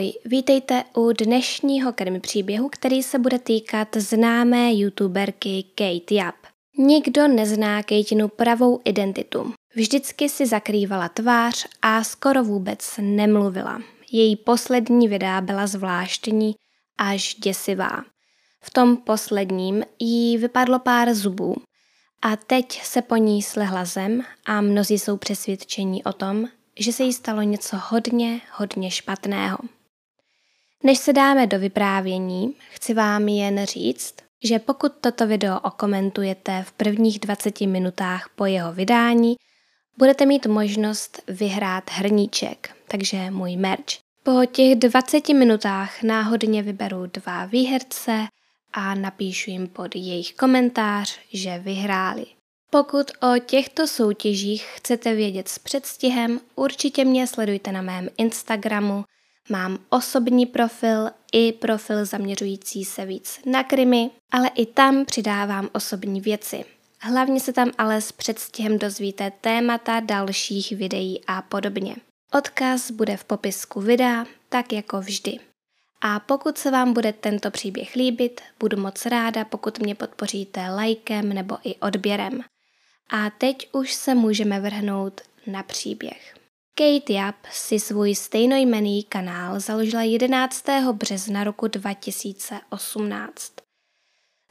Ahoj, vítejte u dnešního krimi příběhu, který se bude týkat známé youtuberky Kate Yap. Nikdo nezná Kateinu pravou identitu. Vždycky si zakrývala tvář a skoro vůbec nemluvila. Její poslední videa byla zvláštní až děsivá. V tom posledním jí vypadlo pár zubů a teď se po ní slehla zem a mnozí jsou přesvědčení o tom, že se jí stalo něco hodně, hodně špatného. Než se dáme do vyprávění, chci vám jen říct, že pokud toto video okomentujete v prvních 20 minutách po jeho vydání, budete mít možnost vyhrát hrníček, takže můj merch. Po těch 20 minutách náhodně vyberu dva výherce a napíšu jim pod jejich komentář, že vyhráli. Pokud o těchto soutěžích chcete vědět s předstihem, určitě mě sledujte na mém Instagramu. Mám osobní profil i profil zaměřující se víc na krymy, ale i tam přidávám osobní věci. Hlavně se tam ale s předstihem dozvíte témata dalších videí a podobně. Odkaz bude v popisku videa, tak jako vždy. A pokud se vám bude tento příběh líbit, budu moc ráda, pokud mě podpoříte lajkem nebo i odběrem. A teď už se můžeme vrhnout na příběh. Kate Yap si svůj stejnojmený kanál založila 11. března roku 2018.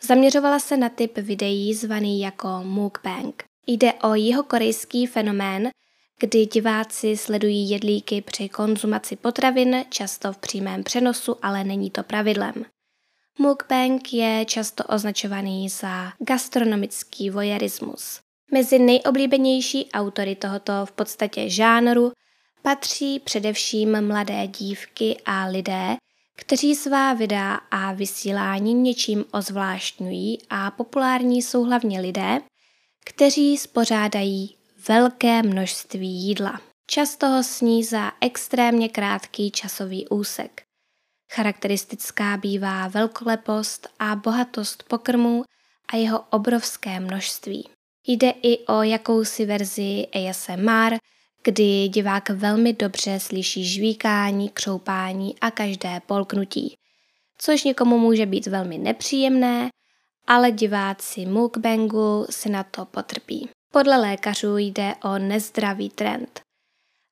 Zaměřovala se na typ videí zvaný jako mukbang. Jde o jeho korejský fenomén, kdy diváci sledují jedlíky při konzumaci potravin, často v přímém přenosu, ale není to pravidlem. Mukbang je často označovaný za gastronomický voyeurismus. Mezi nejoblíbenější autory tohoto v podstatě žánru patří především mladé dívky a lidé, kteří svá videa a vysílání něčím ozvláštňují a populární jsou hlavně lidé, kteří spořádají velké množství jídla. Často ho sní za extrémně krátký časový úsek. Charakteristická bývá velkolepost a bohatost pokrmů a jeho obrovské množství. Jde i o jakousi verzi ASMR, kdy divák velmi dobře slyší žvíkání, křoupání a každé polknutí, což někomu může být velmi nepříjemné, ale diváci mukbangu si na to potrpí. Podle lékařů jde o nezdravý trend.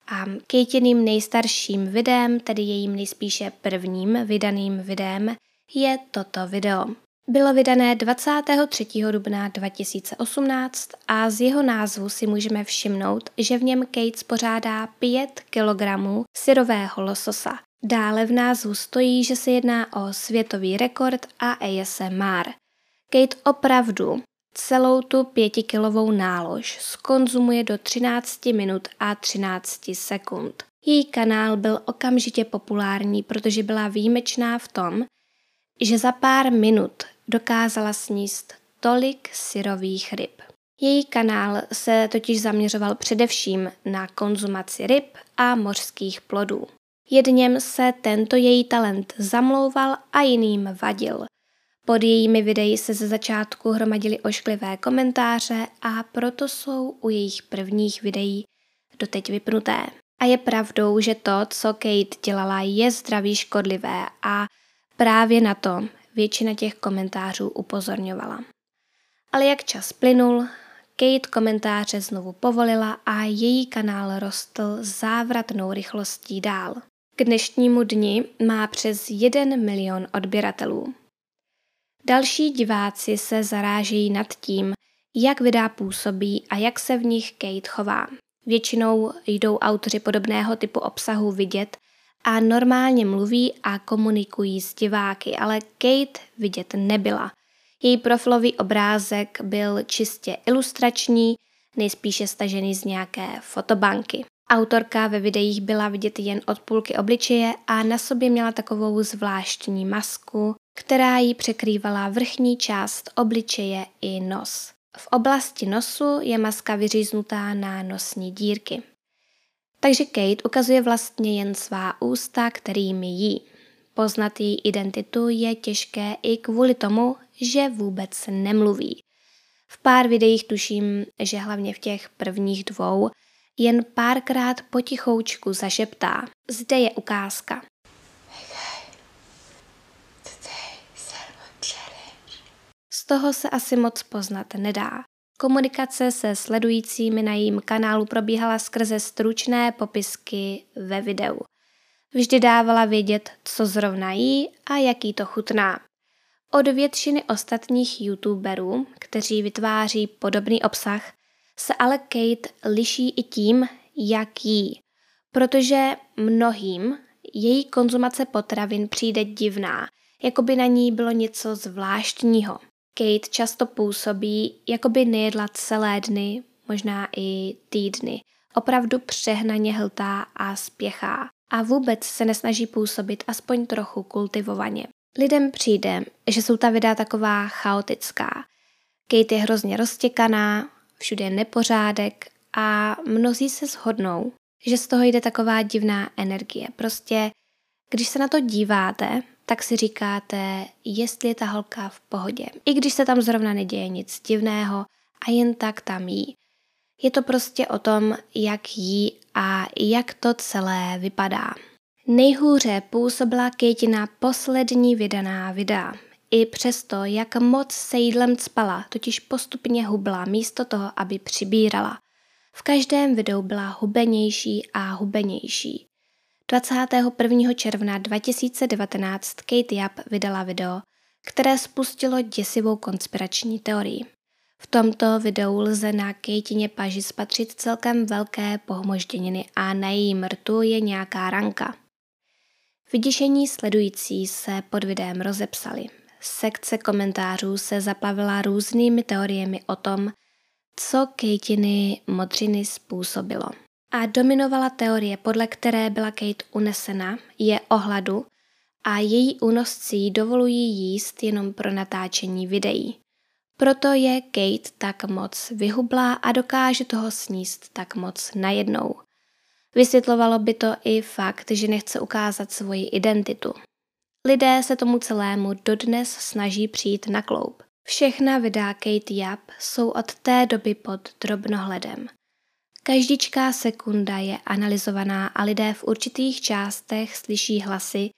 A Kejtěným nejstarším videem, tedy jejím nejspíše prvním vydaným videem, je toto video. Bylo vydané 23. dubna 2018 a z jeho názvu si můžeme všimnout, že v něm Kate spořádá 5 kg syrového lososa. Dále v názvu stojí, že se jedná o světový rekord a ASMR. Kate opravdu celou tu pětikilovou nálož skonzumuje do 13 minut a 13 sekund. Její kanál byl okamžitě populární, protože byla výjimečná v tom, že za pár minut dokázala sníst tolik syrových ryb. Její kanál se totiž zaměřoval především na konzumaci ryb a mořských plodů. Jedněm se tento její talent zamlouval a jiným vadil. Pod jejími videí se ze začátku hromadily ošklivé komentáře a proto jsou u jejich prvních videí doteď vypnuté. A je pravdou, že to, co Kate dělala, je zdraví škodlivé a právě na to většina těch komentářů upozorňovala. Ale jak čas plynul, Kate komentáře znovu povolila a její kanál rostl závratnou rychlostí dál. K dnešnímu dni má přes 1 milion odběratelů. Další diváci se zarážejí nad tím, jak videa působí a jak se v nich Kate chová. Většinou jdou autoři podobného typu obsahu vidět a normálně mluví a komunikují s diváky, ale Kate vidět nebyla. Její profilový obrázek byl čistě ilustrační, nejspíše stažený z nějaké fotobanky. Autorka ve videích byla vidět jen od půlky obličeje a na sobě měla takovou zvláštní masku, která jí překrývala vrchní část obličeje i nos. V oblasti nosu je maska vyříznutá na nosní dírky. Takže Kate ukazuje vlastně jen svá ústa, kterými jí. Poznat její identitu je těžké i kvůli tomu, že vůbec nemluví. V pár videích tuším, že hlavně v těch prvních dvou jen párkrát potichoučku zašeptá. Zde je ukázka. Z toho se asi moc poznat nedá. Komunikace se sledujícími na jejím kanálu probíhala skrze stručné popisky ve videu. Vždy dávala vědět, co zrovna jí a jaký to chutná. Od většiny ostatních youtuberů, kteří vytváří podobný obsah, se ale Kate liší i tím, jak jí, protože mnohým její konzumace potravin přijde divná, jako by na ní bylo něco zvláštního. Kate často působí, jako by nejedla celé dny, možná i týdny. Opravdu přehnaně hltá a spěchá. A vůbec se nesnaží působit aspoň trochu kultivovaně. Lidem přijde, že jsou ta videa taková chaotická. Kate je hrozně roztěkaná, všude je nepořádek a mnozí se shodnou, že z toho jde taková divná energie. Prostě, když se na to díváte, tak si říkáte, jestli je ta holka v pohodě. I když se tam zrovna neděje nic divného a jen tak tam jí. Je to prostě o tom, jak jí a jak to celé vypadá. Nejhůře působila Katie na poslední vydaná videa. I přesto, jak moc se jídlem spala, totiž postupně hubla místo toho, aby přibírala. V každém videu byla hubenější a hubenější. 21. června 2019 Kate Yap vydala video, které spustilo děsivou konspirační teorii. V tomto videu lze na Kejtině paži spatřit celkem velké pohmožděniny a na její rtu je nějaká ranka. Vyděšení sledující se pod videem rozepsali. Sekce komentářů se zaplavila různými teoriemi o tom, co Kejtiny modřiny způsobilo. A dominovala teorie, podle které byla Kate unesena, je o hladu a její únosci dovolují jíst jenom pro natáčení videí. Proto je Kate tak moc vyhublá a dokáže toho sníst tak moc najednou. Vysvětlovalo by to i fakt, že nechce ukázat svoji identitu. Lidé se tomu celému dodnes snaží přijít na kloup. Všechna videa Kate Yap jsou od té doby pod drobnohledem. Každičká sekunda je analyzovaná a lidé v určitých částech slyší hlasy,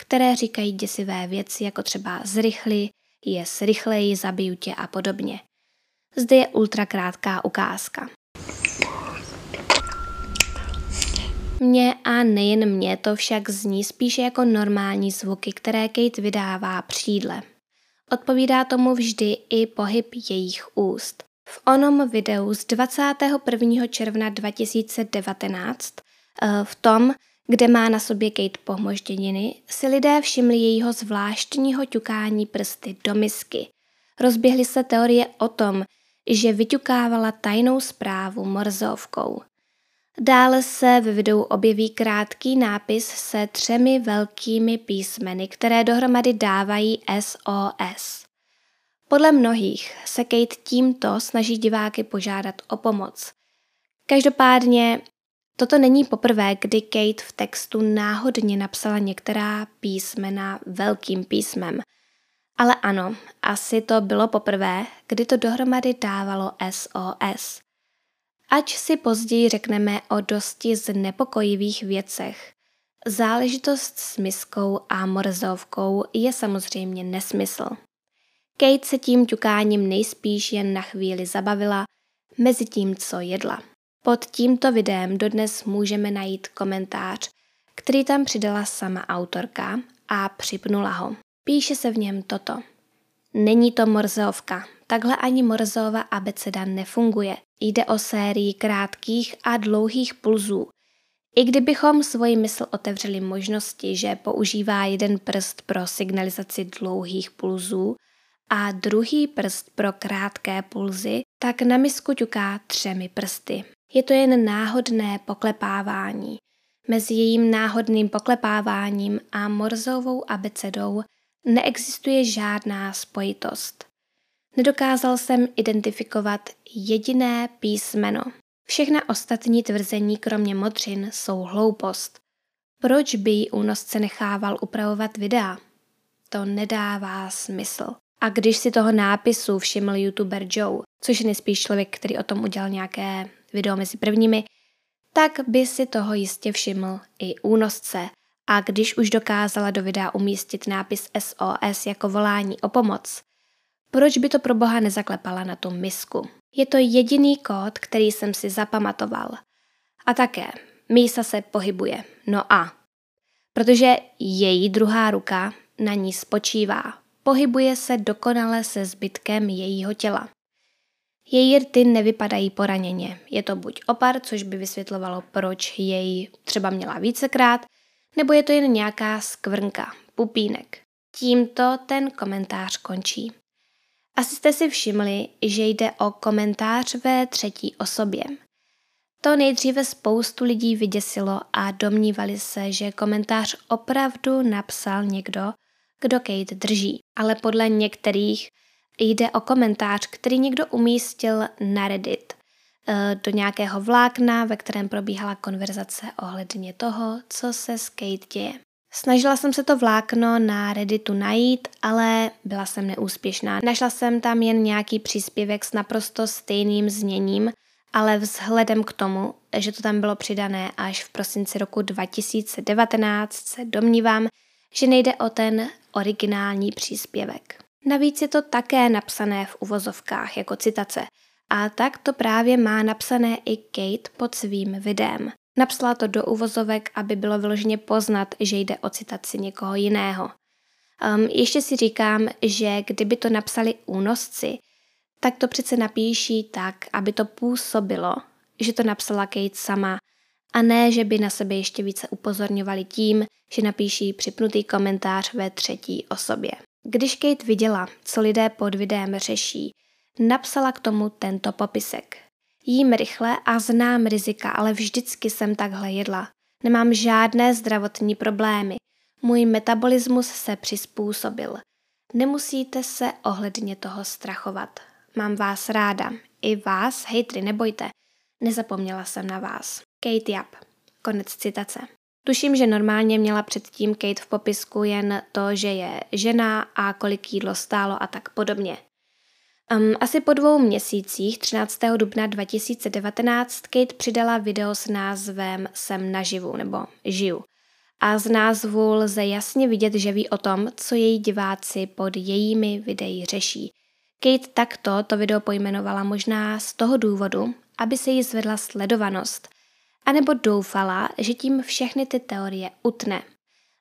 které říkají děsivé věci, jako třeba zrychli, je rychleji, zabiju tě a podobně. Zde je ultrakrátká ukázka. Mně a nejen mě to však zní spíše jako normální zvuky, které Kate vydává přídle. Odpovídá tomu vždy i pohyb jejich úst. V onom videu z 21. června 2019, eh, v tom, kde má na sobě Kate pohmožděniny, si lidé všimli jejího zvláštního ťukání prsty do misky. Rozběhly se teorie o tom, že vyťukávala tajnou zprávu morzovkou. Dále se ve videu objeví krátký nápis se třemi velkými písmeny, které dohromady dávají SOS. Podle mnohých se Kate tímto snaží diváky požádat o pomoc. Každopádně toto není poprvé, kdy Kate v textu náhodně napsala některá písmena velkým písmem. Ale ano, asi to bylo poprvé, kdy to dohromady dávalo SOS. Ať si později řekneme o dosti znepokojivých věcech. Záležitost s miskou a morzovkou je samozřejmě nesmysl. Kate se tím ťukáním nejspíš jen na chvíli zabavila, mezi tím, co jedla. Pod tímto videem dodnes můžeme najít komentář, který tam přidala sama autorka a připnula ho. Píše se v něm toto. Není to morzovka, takhle ani morzova abeceda nefunguje. Jde o sérii krátkých a dlouhých pulzů. I kdybychom svoji mysl otevřeli možnosti, že používá jeden prst pro signalizaci dlouhých pulzů a druhý prst pro krátké pulzy, tak na misku ťuká třemi prsty. Je to jen náhodné poklepávání. Mezi jejím náhodným poklepáváním a morzovou abecedou neexistuje žádná spojitost. Nedokázal jsem identifikovat jediné písmeno. Všechna ostatní tvrzení kromě modřin jsou hloupost. Proč by jí únosce nechával upravovat videa? To nedává smysl. A když si toho nápisu všiml youtuber Joe, což je nejspíš člověk, který o tom udělal nějaké video mezi prvními, tak by si toho jistě všiml i únosce. A když už dokázala do videa umístit nápis SOS jako volání o pomoc, Proč by to pro boha nezaklepala na tu misku? Je to jediný kód, který jsem si zapamatoval. A také, mísa se pohybuje. No a. Protože její druhá ruka na ní spočívá. Pohybuje se dokonale se zbytkem jejího těla. Její rty nevypadají poraněně. Je to buď opar, což by vysvětlovalo, proč jej třeba měla vícekrát, nebo je to jen nějaká skvrnka, pupínek. Tímto ten komentář končí. Asi jste si všimli, že jde o komentář ve třetí osobě. To nejdříve spoustu lidí vyděsilo a domnívali se, že komentář opravdu napsal někdo, kdo Kate drží. Ale podle některých jde o komentář, který někdo umístil na Reddit eh, do nějakého vlákna, ve kterém probíhala konverzace ohledně toho, co se s Kate děje. Snažila jsem se to vlákno na Redditu najít, ale byla jsem neúspěšná. Našla jsem tam jen nějaký příspěvek s naprosto stejným zněním, ale vzhledem k tomu, že to tam bylo přidané až v prosinci roku 2019, se domnívám, že nejde o ten originální příspěvek. Navíc je to také napsané v uvozovkách jako citace. A tak to právě má napsané i Kate pod svým videem. Napsala to do uvozovek, aby bylo vyloženě poznat, že jde o citaci někoho jiného. Um, ještě si říkám, že kdyby to napsali únosci, tak to přece napíší tak, aby to působilo, že to napsala Kate sama, a ne, že by na sebe ještě více upozorňovali tím, že napíší připnutý komentář ve třetí osobě. Když Kate viděla, co lidé pod videem řeší, napsala k tomu tento popisek. Jím rychle a znám rizika, ale vždycky jsem takhle jedla. Nemám žádné zdravotní problémy. Můj metabolismus se přizpůsobil. Nemusíte se ohledně toho strachovat. Mám vás ráda. I vás, hejtry, nebojte. Nezapomněla jsem na vás. Kate Yap. Konec citace. Tuším, že normálně měla předtím Kate v popisku jen to, že je žena a kolik jídlo stálo a tak podobně. Um, asi po dvou měsících, 13. dubna 2019, Kate přidala video s názvem Jsem naživu nebo Žiju. A z názvu lze jasně vidět, že ví o tom, co její diváci pod jejími videí řeší. Kate takto to video pojmenovala možná z toho důvodu, aby se jí zvedla sledovanost – anebo doufala, že tím všechny ty teorie utne.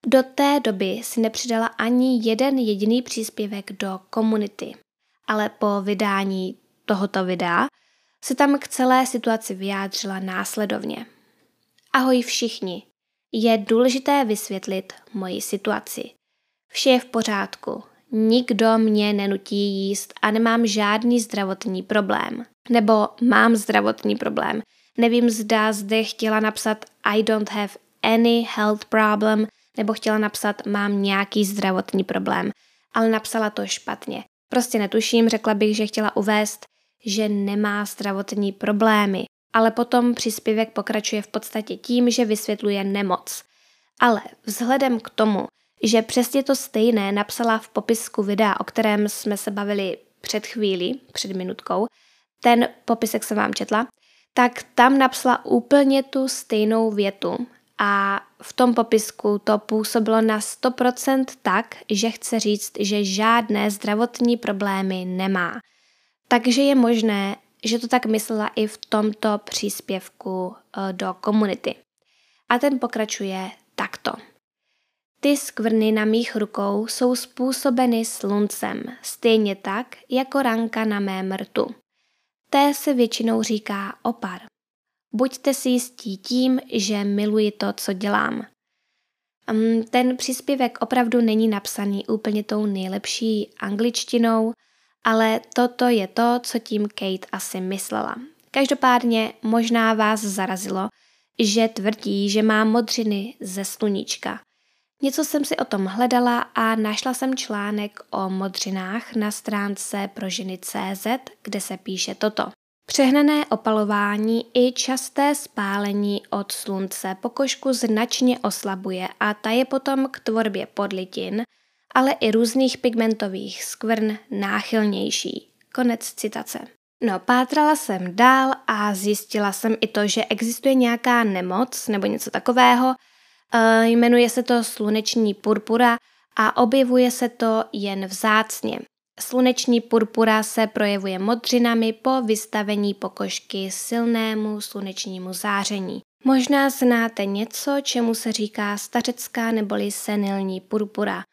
Do té doby si nepřidala ani jeden jediný příspěvek do komunity, ale po vydání tohoto videa se tam k celé situaci vyjádřila následovně. Ahoj všichni, je důležité vysvětlit moji situaci. Vše je v pořádku, nikdo mě nenutí jíst a nemám žádný zdravotní problém. Nebo mám zdravotní problém, Nevím, zda zde chtěla napsat I don't have any health problem, nebo chtěla napsat mám nějaký zdravotní problém, ale napsala to špatně. Prostě netuším, řekla bych, že chtěla uvést, že nemá zdravotní problémy, ale potom příspěvek pokračuje v podstatě tím, že vysvětluje nemoc. Ale vzhledem k tomu, že přesně to stejné napsala v popisku videa, o kterém jsme se bavili před chvílí, před minutkou, ten popisek jsem vám četla, tak tam napsala úplně tu stejnou větu a v tom popisku to působilo na 100% tak, že chce říct, že žádné zdravotní problémy nemá. Takže je možné, že to tak myslela i v tomto příspěvku eh, do komunity. A ten pokračuje takto. Ty skvrny na mých rukou jsou způsobeny sluncem, stejně tak jako ranka na mém rtu. Té se většinou říká opar. Buďte si jistí tím, že miluji to, co dělám. Ten příspěvek opravdu není napsaný úplně tou nejlepší angličtinou, ale toto je to, co tím Kate asi myslela. Každopádně možná vás zarazilo, že tvrdí, že má modřiny ze sluníčka. Něco jsem si o tom hledala a našla jsem článek o modřinách na stránce pro kde se píše toto. Přehnané opalování i časté spálení od slunce pokožku značně oslabuje a ta je potom k tvorbě podlitin, ale i různých pigmentových skvrn náchylnější. Konec citace. No, pátrala jsem dál a zjistila jsem i to, že existuje nějaká nemoc nebo něco takového, jmenuje se to sluneční purpura a objevuje se to jen vzácně. Sluneční purpura se projevuje modřinami po vystavení pokožky silnému slunečnímu záření. Možná znáte něco, čemu se říká stařecká neboli senilní purpura.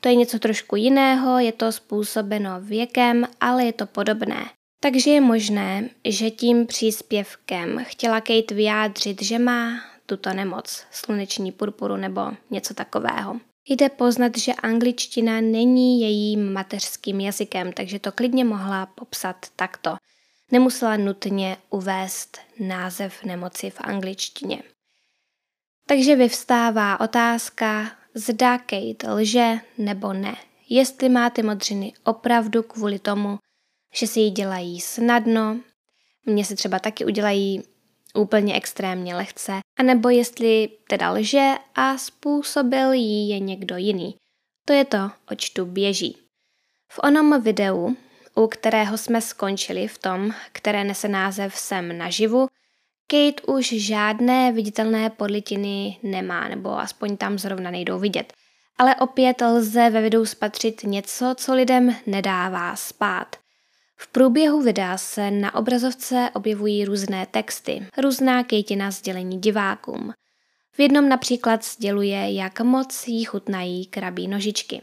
To je něco trošku jiného, je to způsobeno věkem, ale je to podobné. Takže je možné, že tím příspěvkem chtěla Kate vyjádřit, že má tuto nemoc, sluneční purpuru nebo něco takového. Jde poznat, že angličtina není jejím mateřským jazykem, takže to klidně mohla popsat takto. Nemusela nutně uvést název nemoci v angličtině. Takže vyvstává otázka, zda Kate lže nebo ne. Jestli má ty modřiny opravdu kvůli tomu, že si ji dělají snadno, mně se třeba taky udělají úplně extrémně lehce, anebo jestli teda lže a způsobil jí je někdo jiný. To je to, oč tu běží. V onom videu, u kterého jsme skončili v tom, které nese název Jsem naživu, Kate už žádné viditelné podlitiny nemá, nebo aspoň tam zrovna nejdou vidět. Ale opět lze ve videu spatřit něco, co lidem nedává spát. V průběhu videa se na obrazovce objevují různé texty, různá Kejtina sdělení divákům. V jednom například sděluje, jak moc jí chutnají krabí nožičky.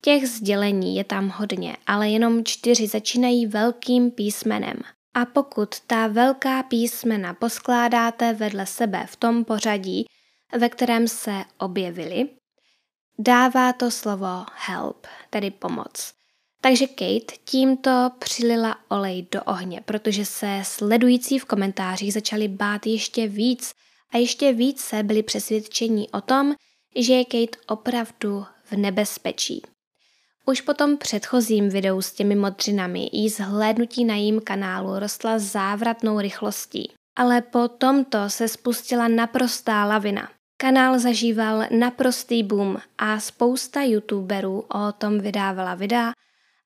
Těch sdělení je tam hodně, ale jenom čtyři začínají velkým písmenem. A pokud ta velká písmena poskládáte vedle sebe v tom pořadí, ve kterém se objevily, dává to slovo help, tedy pomoc. Takže Kate tímto přilila olej do ohně, protože se sledující v komentářích začali bát ještě víc a ještě více byli přesvědčení o tom, že je Kate opravdu v nebezpečí. Už po tom předchozím videu s těmi modřinami jí zhlédnutí na jím kanálu rostla závratnou rychlostí. Ale po tomto se spustila naprostá lavina. Kanál zažíval naprostý boom a spousta youtuberů o tom vydávala videa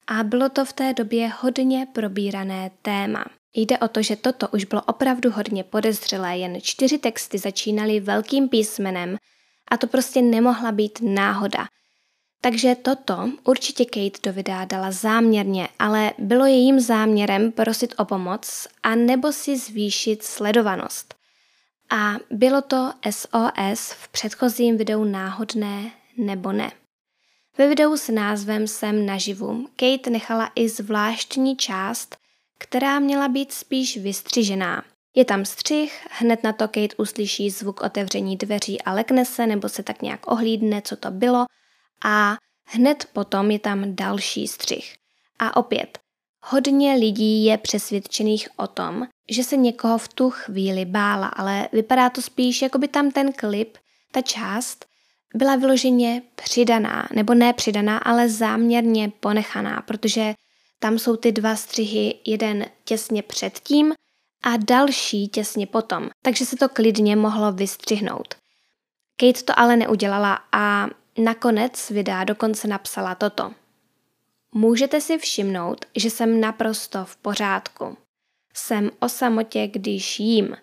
a bylo to v té době hodně probírané téma. Jde o to, že toto už bylo opravdu hodně podezřelé, jen čtyři texty začínaly velkým písmenem a to prostě nemohla být náhoda. Takže toto určitě Kate do videa dala záměrně, ale bylo jejím záměrem prosit o pomoc a nebo si zvýšit sledovanost. A bylo to SOS v předchozím videu náhodné nebo ne. Ve videu s názvem Jsem naživu Kate nechala i zvláštní část, která měla být spíš vystřižená. Je tam střih, hned na to Kate uslyší zvuk otevření dveří a lekne se nebo se tak nějak ohlídne, co to bylo a hned potom je tam další střih. A opět, hodně lidí je přesvědčených o tom, že se někoho v tu chvíli bála, ale vypadá to spíš, jako by tam ten klip, ta část, byla vyloženě přidaná, nebo ne přidaná, ale záměrně ponechaná, protože tam jsou ty dva střihy, jeden těsně předtím a další těsně potom, takže se to klidně mohlo vystřihnout. Kate to ale neudělala a nakonec videa dokonce napsala toto. Můžete si všimnout, že jsem naprosto v pořádku. Jsem o samotě, když jím.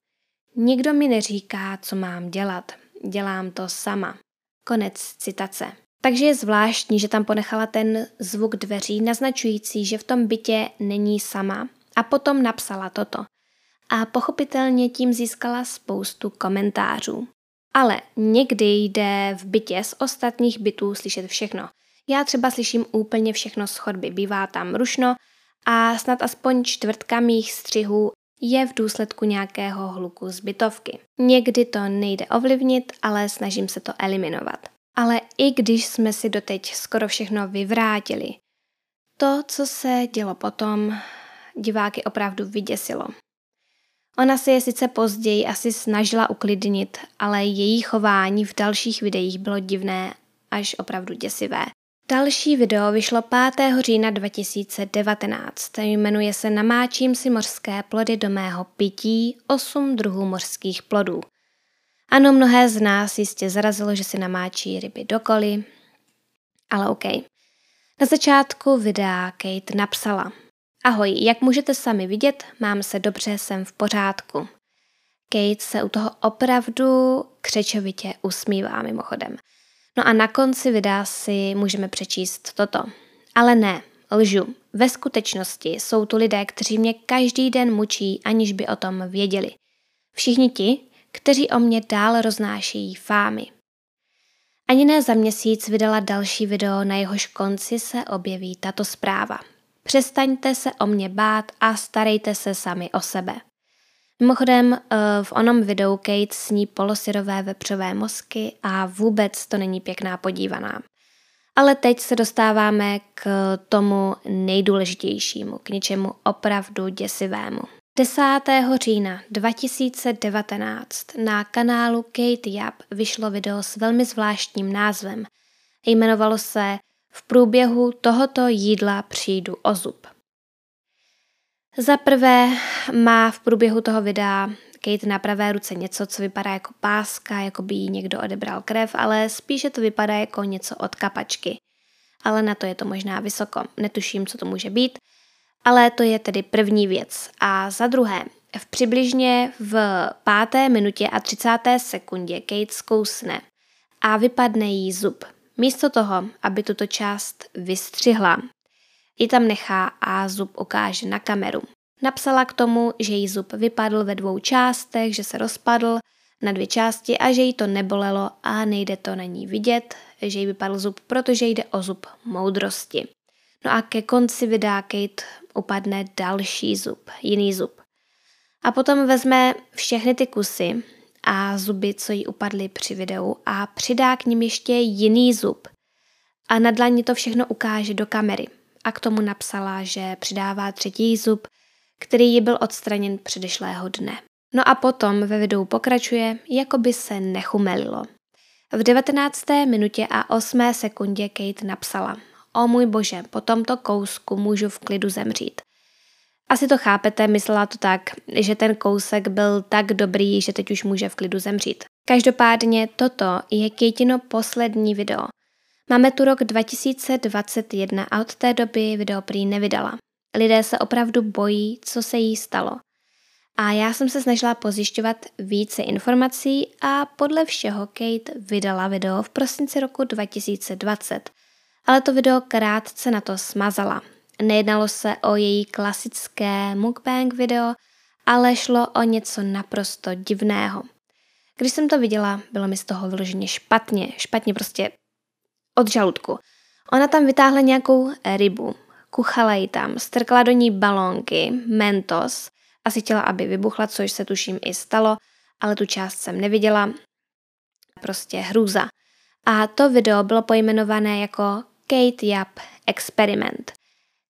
Nikdo mi neříká, co mám dělat. Dělám to sama. Konec citace. Takže je zvláštní, že tam ponechala ten zvuk dveří naznačující, že v tom bytě není sama a potom napsala toto. A pochopitelně tím získala spoustu komentářů. Ale někdy jde v bytě z ostatních bytů slyšet všechno. Já třeba slyším úplně všechno z chodby, bývá tam rušno a snad aspoň čtvrtka mých střihů je v důsledku nějakého hluku z bytovky. Někdy to nejde ovlivnit, ale snažím se to eliminovat. Ale i když jsme si doteď skoro všechno vyvrátili, to, co se dělo potom, diváky opravdu vyděsilo. Ona se je sice později asi snažila uklidnit, ale její chování v dalších videích bylo divné až opravdu děsivé. Další video vyšlo 5. října 2019. Jmenuje se Namáčím si mořské plody do mého pití 8 druhů mořských plodů. Ano, mnohé z nás jistě zarazilo, že si namáčí ryby do koli, ale OK. Na začátku videa Kate napsala Ahoj, jak můžete sami vidět, mám se dobře, jsem v pořádku. Kate se u toho opravdu křečovitě usmívá mimochodem. No a na konci videa si můžeme přečíst toto. Ale ne, Lžu. Ve skutečnosti jsou tu lidé, kteří mě každý den mučí, aniž by o tom věděli. Všichni ti, kteří o mě dál roznášejí fámy. Ani ne za měsíc vydala další video, na jehož konci se objeví tato zpráva. Přestaňte se o mě bát a starejte se sami o sebe. Mimochodem, eh, v onom videu Kate sní polosirové vepřové mozky a vůbec to není pěkná podívaná. Ale teď se dostáváme k tomu nejdůležitějšímu, k něčemu opravdu děsivému. 10. října 2019 na kanálu Kate Yap vyšlo video s velmi zvláštním názvem. Jmenovalo se V průběhu tohoto jídla přijdu o zub. Za prvé má v průběhu toho videa Kate na pravé ruce něco, co vypadá jako páska, jako by jí někdo odebral krev, ale spíše to vypadá jako něco od kapačky. Ale na to je to možná vysoko. Netuším, co to může být. Ale to je tedy první věc. A za druhé, v přibližně v páté minutě a 30. sekundě Kate zkousne a vypadne jí zub. Místo toho, aby tuto část vystřihla, ji tam nechá a zub ukáže na kameru. Napsala k tomu, že jí zub vypadl ve dvou částech, že se rozpadl na dvě části a že jí to nebolelo a nejde to na ní vidět, že jí vypadl zub, protože jde o zub moudrosti. No a ke konci videa Kate upadne další zub, jiný zub. A potom vezme všechny ty kusy a zuby, co jí upadly při videu a přidá k ním ještě jiný zub. A na dlaní to všechno ukáže do kamery. A k tomu napsala, že přidává třetí zub, který jí byl odstraněn předešlého dne. No a potom ve videu pokračuje, jako by se nechumelilo. V 19. minutě a 8. sekundě Kate napsala O můj bože, po tomto kousku můžu v klidu zemřít. Asi to chápete, myslela to tak, že ten kousek byl tak dobrý, že teď už může v klidu zemřít. Každopádně toto je Kejtino poslední video. Máme tu rok 2021 a od té doby video prý nevydala. Lidé se opravdu bojí, co se jí stalo. A já jsem se snažila pozjišťovat více informací a podle všeho Kate vydala video v prosinci roku 2020, ale to video krátce na to smazala. Nejednalo se o její klasické mukbang video, ale šlo o něco naprosto divného. Když jsem to viděla, bylo mi z toho vyloženě špatně, špatně prostě od žaludku. Ona tam vytáhla nějakou rybu, kuchala ji tam, strkla do ní balónky, mentos, asi chtěla, aby vybuchla, což se tuším i stalo, ale tu část jsem neviděla. Prostě hrůza. A to video bylo pojmenované jako Kate Yap Experiment.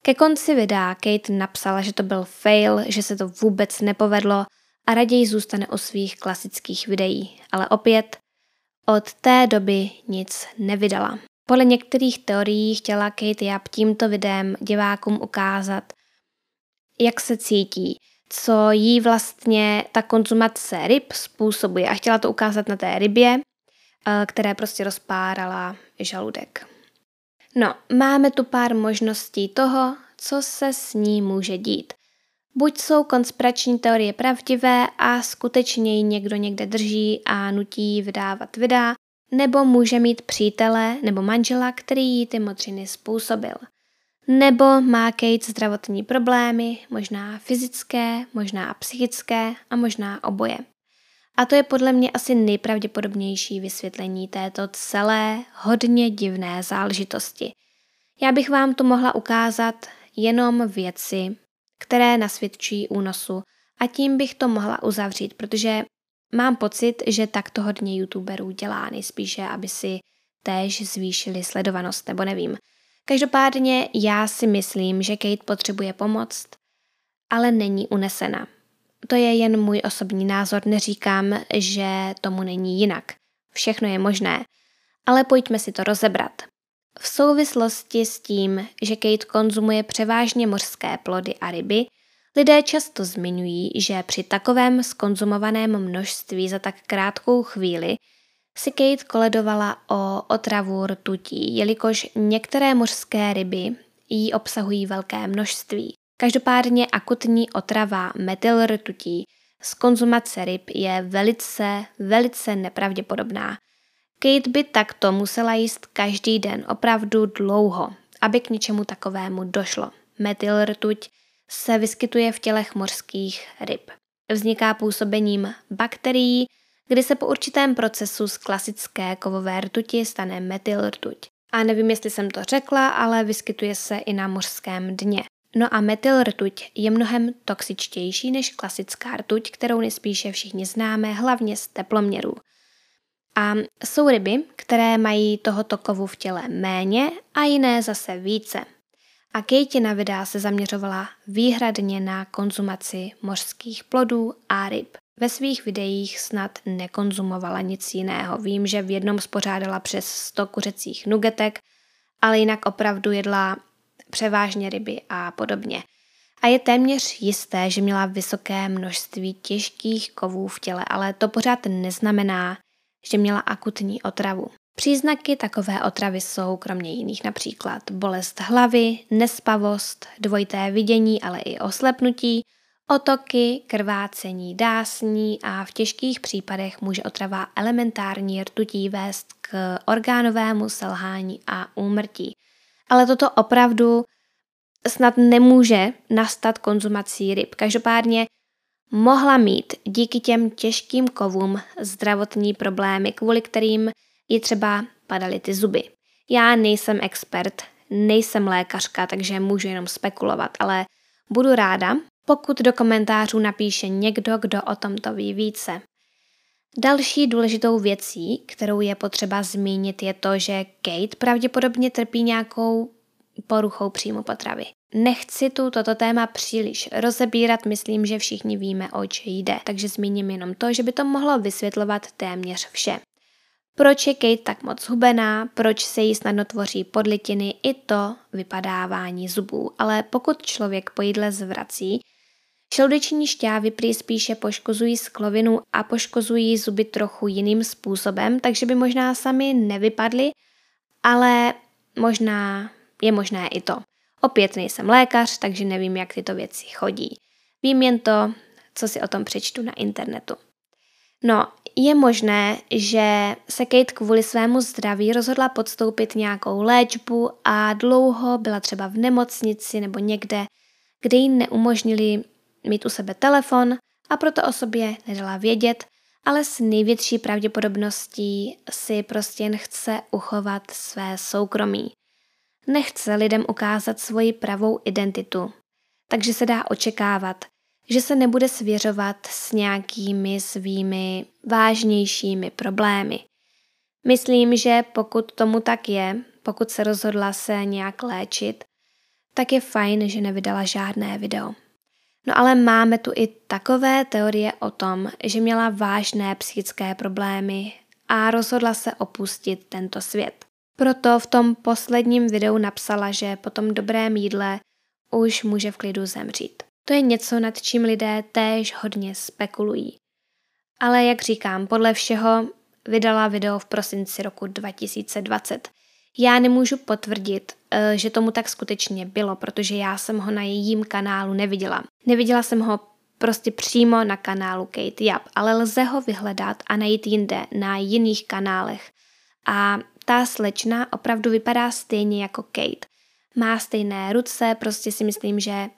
Ke konci videa Kate napsala, že to byl fail, že se to vůbec nepovedlo a raději zůstane u svých klasických videí. Ale opět, od té doby nic nevydala. Podle některých teorií chtěla Kate Yap tímto videem divákům ukázat, jak se cítí, co jí vlastně ta konzumace ryb způsobuje. A chtěla to ukázat na té rybě, eh, které prostě rozpárala žaludek. No, máme tu pár možností toho, co se s ní může dít. Buď jsou konspirační teorie pravdivé a skutečně ji někdo někde drží a nutí vydávat videa, nebo může mít přítele nebo manžela, který jí ty modřiny způsobil. Nebo má Kate zdravotní problémy, možná fyzické, možná psychické a možná oboje. A to je podle mě asi nejpravděpodobnější vysvětlení této celé hodně divné záležitosti. Já bych vám tu mohla ukázat jenom věci, které nasvědčují únosu a tím bych to mohla uzavřít, protože Mám pocit, že tak to hodně youtuberů dělá, nejspíše, aby si též zvýšili sledovanost, nebo nevím. Každopádně já si myslím, že Kate potřebuje pomoc, ale není unesena. To je jen můj osobní názor, neříkám, že tomu není jinak. Všechno je možné, ale pojďme si to rozebrat. V souvislosti s tím, že Kate konzumuje převážně mořské plody a ryby, Lidé často zmiňují, že při takovém skonzumovaném množství za tak krátkou chvíli si Kate koledovala o otravu rtutí, jelikož některé mořské ryby jí obsahují velké množství. Každopádně akutní otrava metylrtutí z konzumace ryb je velice, velice nepravděpodobná. Kate by takto musela jíst každý den opravdu dlouho aby k něčemu takovému došlo. Metyl rtuť se vyskytuje v tělech mořských ryb. Vzniká působením bakterií, kdy se po určitém procesu z klasické kovové rtuti stane metyl rtuť. A nevím, jestli jsem to řekla, ale vyskytuje se i na mořském dně. No a metyl rtuť je mnohem toxičtější než klasická rtuť, kterou nejspíše všichni známe, hlavně z teploměrů. A jsou ryby, které mají tohoto kovu v těle méně a jiné zase více. A Kejtina videa se zaměřovala výhradně na konzumaci mořských plodů a ryb. Ve svých videích snad nekonzumovala nic jiného. Vím, že v jednom spořádala přes 100 kuřecích nugetek, ale jinak opravdu jedla převážně ryby a podobně. A je téměř jisté, že měla vysoké množství těžkých kovů v těle, ale to pořád neznamená, že měla akutní otravu. Příznaky takové otravy jsou kromě jiných například bolest hlavy, nespavost, dvojité vidění, ale i oslepnutí, otoky, krvácení, dásní a v těžkých případech může otrava elementární rtutí vést k orgánovému selhání a úmrtí. Ale toto opravdu snad nemůže nastat konzumací ryb. Každopádně mohla mít díky těm těžkým kovům zdravotní problémy, kvůli kterým ji třeba padaly ty zuby. Já nejsem expert, nejsem lékařka, takže můžu jenom spekulovat, ale budu ráda, pokud do komentářů napíše někdo, kdo o tomto ví více. Další důležitou věcí, kterou je potřeba zmínit, je to, že Kate pravděpodobně trpí nějakou poruchou příjmu potravy. Nechci tu toto téma příliš rozebírat, myslím, že všichni víme, oč jde, takže zmíním jenom to, že by to mohlo vysvětlovat téměř vše. Proč je Kate tak moc hubená, proč se jí snadno tvoří podlitiny, i to vypadávání zubů. Ale pokud člověk po jídle zvrací, Žaludeční šťávy prý spíše poškozují sklovinu a poškozují zuby trochu jiným způsobem, takže by možná sami nevypadly, ale možná je možné i to. Opět nejsem lékař, takže nevím, jak tyto věci chodí. Vím jen to, co si o tom přečtu na internetu. No, je možné, že se Kate kvůli svému zdraví rozhodla podstoupit nějakou léčbu a dlouho byla třeba v nemocnici nebo někde, kde jí neumožnili mít u sebe telefon a proto o sobě nedala vědět, ale s největší pravděpodobností si prostě jen chce uchovat své soukromí. Nechce lidem ukázat svoji pravou identitu, takže se dá očekávat, že se nebude svěřovat s nějakými svými vážnějšími problémy. Myslím, že pokud tomu tak je, pokud se rozhodla se nějak léčit, tak je fajn, že nevydala žádné video. No ale máme tu i takové teorie o tom, že měla vážné psychické problémy a rozhodla se opustit tento svět. Proto v tom posledním videu napsala, že po tom dobrém jídle už může v klidu zemřít. To je něco, nad čím lidé též hodně spekulují. Ale jak říkám, podle všeho vydala video v prosinci roku 2020. Já nemůžu potvrdit, eh, že tomu tak skutečně bylo, protože já jsem ho na jejím kanálu neviděla. Neviděla jsem ho prostě přímo na kanálu Kate Yap, ale lze ho vyhledat a najít jinde, na jiných kanálech. A ta slečna opravdu vypadá stejně jako Kate. Má stejné ruce, prostě si myslím, že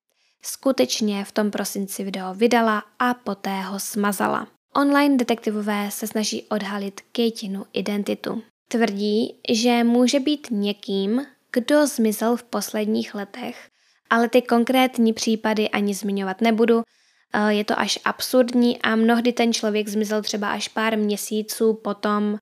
skutečně v tom prosinci video vydala a poté ho smazala. Online detektivové se snaží odhalit Kateinu identitu. Tvrdí, že může být někým, kdo zmizel v posledních letech, ale ty konkrétní případy ani zmiňovat nebudu, eh, je to až absurdní a mnohdy ten člověk zmizel třeba až pár měsíců potom,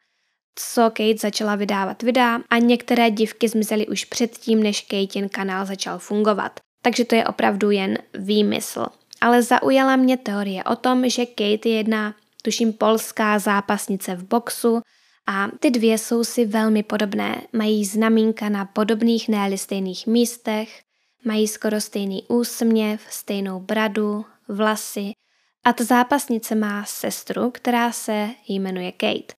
co Kate začala vydávat videa a některé divky zmizely už předtím, než Katein kanál začal fungovat. Takže to je opravdu jen výmysl. Ale zaujala mě teorie o tom, že Kate je jedna, tuším, polská zápasnice v boxu a ty dvě jsou si velmi podobné. Mají znamínka na podobných, ne stejných místech, mají skoro stejný úsměv, stejnou bradu, vlasy a ta zápasnice má sestru, která se jmenuje Kate.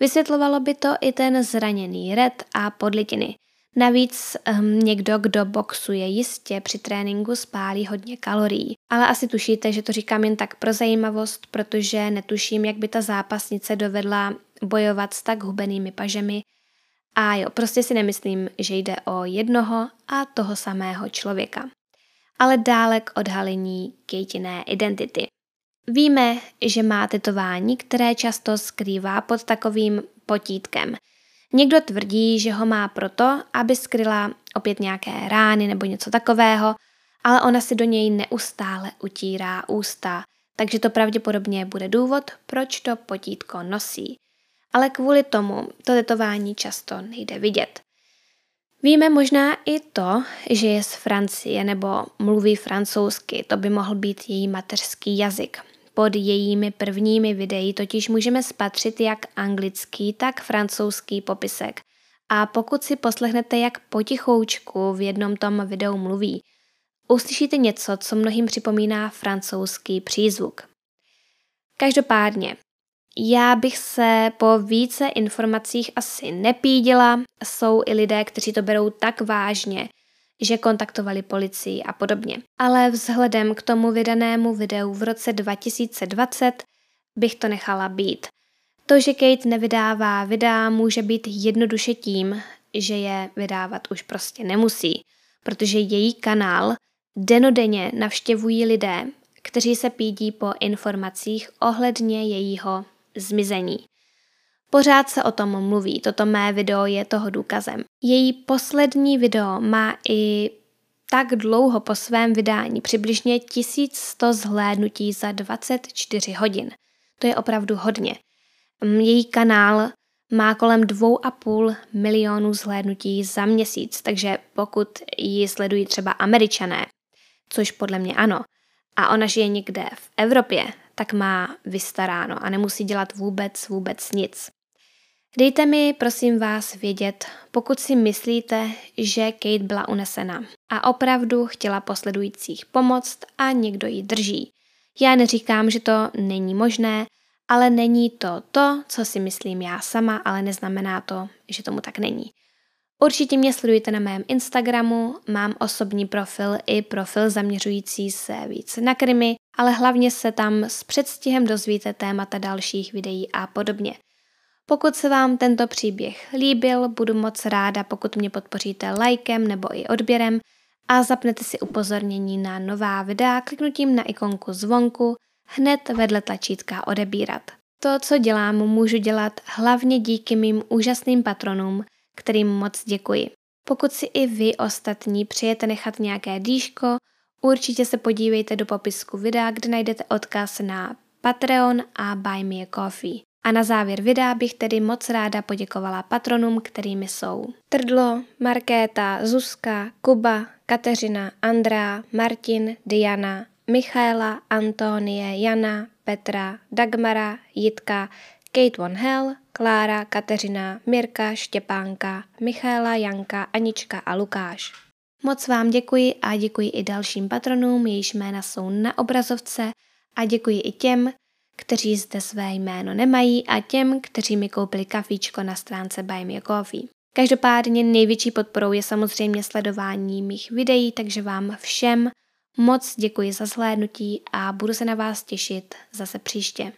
Vysvětlovalo by to i ten zraněný red a podlitiny. Navíc um, někdo, kdo boxuje jistě při tréninku spálí hodně kalorií. Ale asi tušíte, že to říkám jen tak pro zajímavost, protože netuším, jak by ta zápasnice dovedla bojovat s tak hubenými pažemi A jo, prostě si nemyslím, že jde o jednoho a toho samého člověka. Ale dále k odhalení Kejtiné identity. Víme, že má tetování, které často skrývá pod takovým potítkem. Někdo tvrdí, že ho má proto, aby skryla opět nějaké rány nebo něco takového, ale ona si do něj neustále utírá ústa, takže to pravděpodobně bude důvod, proč to potítko nosí. Ale kvůli tomu to tetování často nejde vidět. Víme možná i to, že je z Francie nebo mluví francouzsky, to by mohl být její mateřský jazyk. Pod jejími prvními videí totiž můžeme spatřit jak anglický, tak francouzský popisek. A pokud si poslechnete, jak potichoučku v jednom tom videu mluví, uslyšíte něco, co mnohým připomíná francouzský přízvuk. Každopádně, já bych se po více informacích asi nepídila. Jsou i lidé, kteří to berou tak vážně, že kontaktovali policii a podobně. Ale vzhledem k tomu vydanému videu v roce 2020 bych to nechala být. To, že Kate nevydává videa, může být jednoduše tím, že je vydávat už prostě nemusí, protože její kanál denodenně navštěvují lidé, kteří se pídí po informacích ohledně jejího zmizení. Pořád se o tom mluví, toto mé video je toho důkazem. Její poslední video má i tak dlouho po svém vydání, přibližně 1100 zhlédnutí za 24 hodin. To je opravdu hodně. Její kanál má kolem 2,5 milionů zhlédnutí za měsíc, takže pokud ji sledují třeba američané, což podle mě ano, a ona žije někde v Evropě, tak má vystaráno a nemusí dělat vůbec, vůbec nic. Dejte mi, prosím vás, vědět, pokud si myslíte, že Kate byla unesena a opravdu chtěla posledujících pomoct a někdo ji drží. Já neříkám, že to není možné, ale není to to, co si myslím já sama, ale neznamená to, že tomu tak není. Určitě mě sledujte na mém Instagramu, mám osobní profil i profil zaměřující se víc na krimi, ale hlavně se tam s předstihem dozvíte témata dalších videí a podobně. Pokud se vám tento příběh líbil, budu moc ráda, pokud mě podpoříte lajkem nebo i odběrem a zapnete si upozornění na nová videa kliknutím na ikonku zvonku hned vedle tlačítka odebírat. To, co dělám, můžu dělat hlavně díky mým úžasným patronům, kterým moc děkuji. Pokud si i vy ostatní přijete nechat nějaké dýško, určitě se podívejte do popisku videa, kde najdete odkaz na Patreon a Buy Me a Coffee. A na závěr videa bych tedy moc ráda poděkovala patronům, kterými jsou Trdlo, Markéta, Zuzka, Kuba, Kateřina, Andrea, Martin, Diana, Michaela, Antonie, Jana, Petra, Dagmara, Jitka, Kate Von Hell, Klára, Kateřina, Mirka, Štěpánka, Michaela, Janka, Anička a Lukáš. Moc vám děkuji a děkuji i dalším patronům, jejichž jména jsou na obrazovce a děkuji i těm, kteří zde své jméno nemají a těm, kteří mi koupili kafíčko na stránce Buy Me Coffee. Každopádně největší podporou je samozřejmě sledování mých videí, takže vám všem moc děkuji za zhlédnutí a budu se na vás těšit zase příště.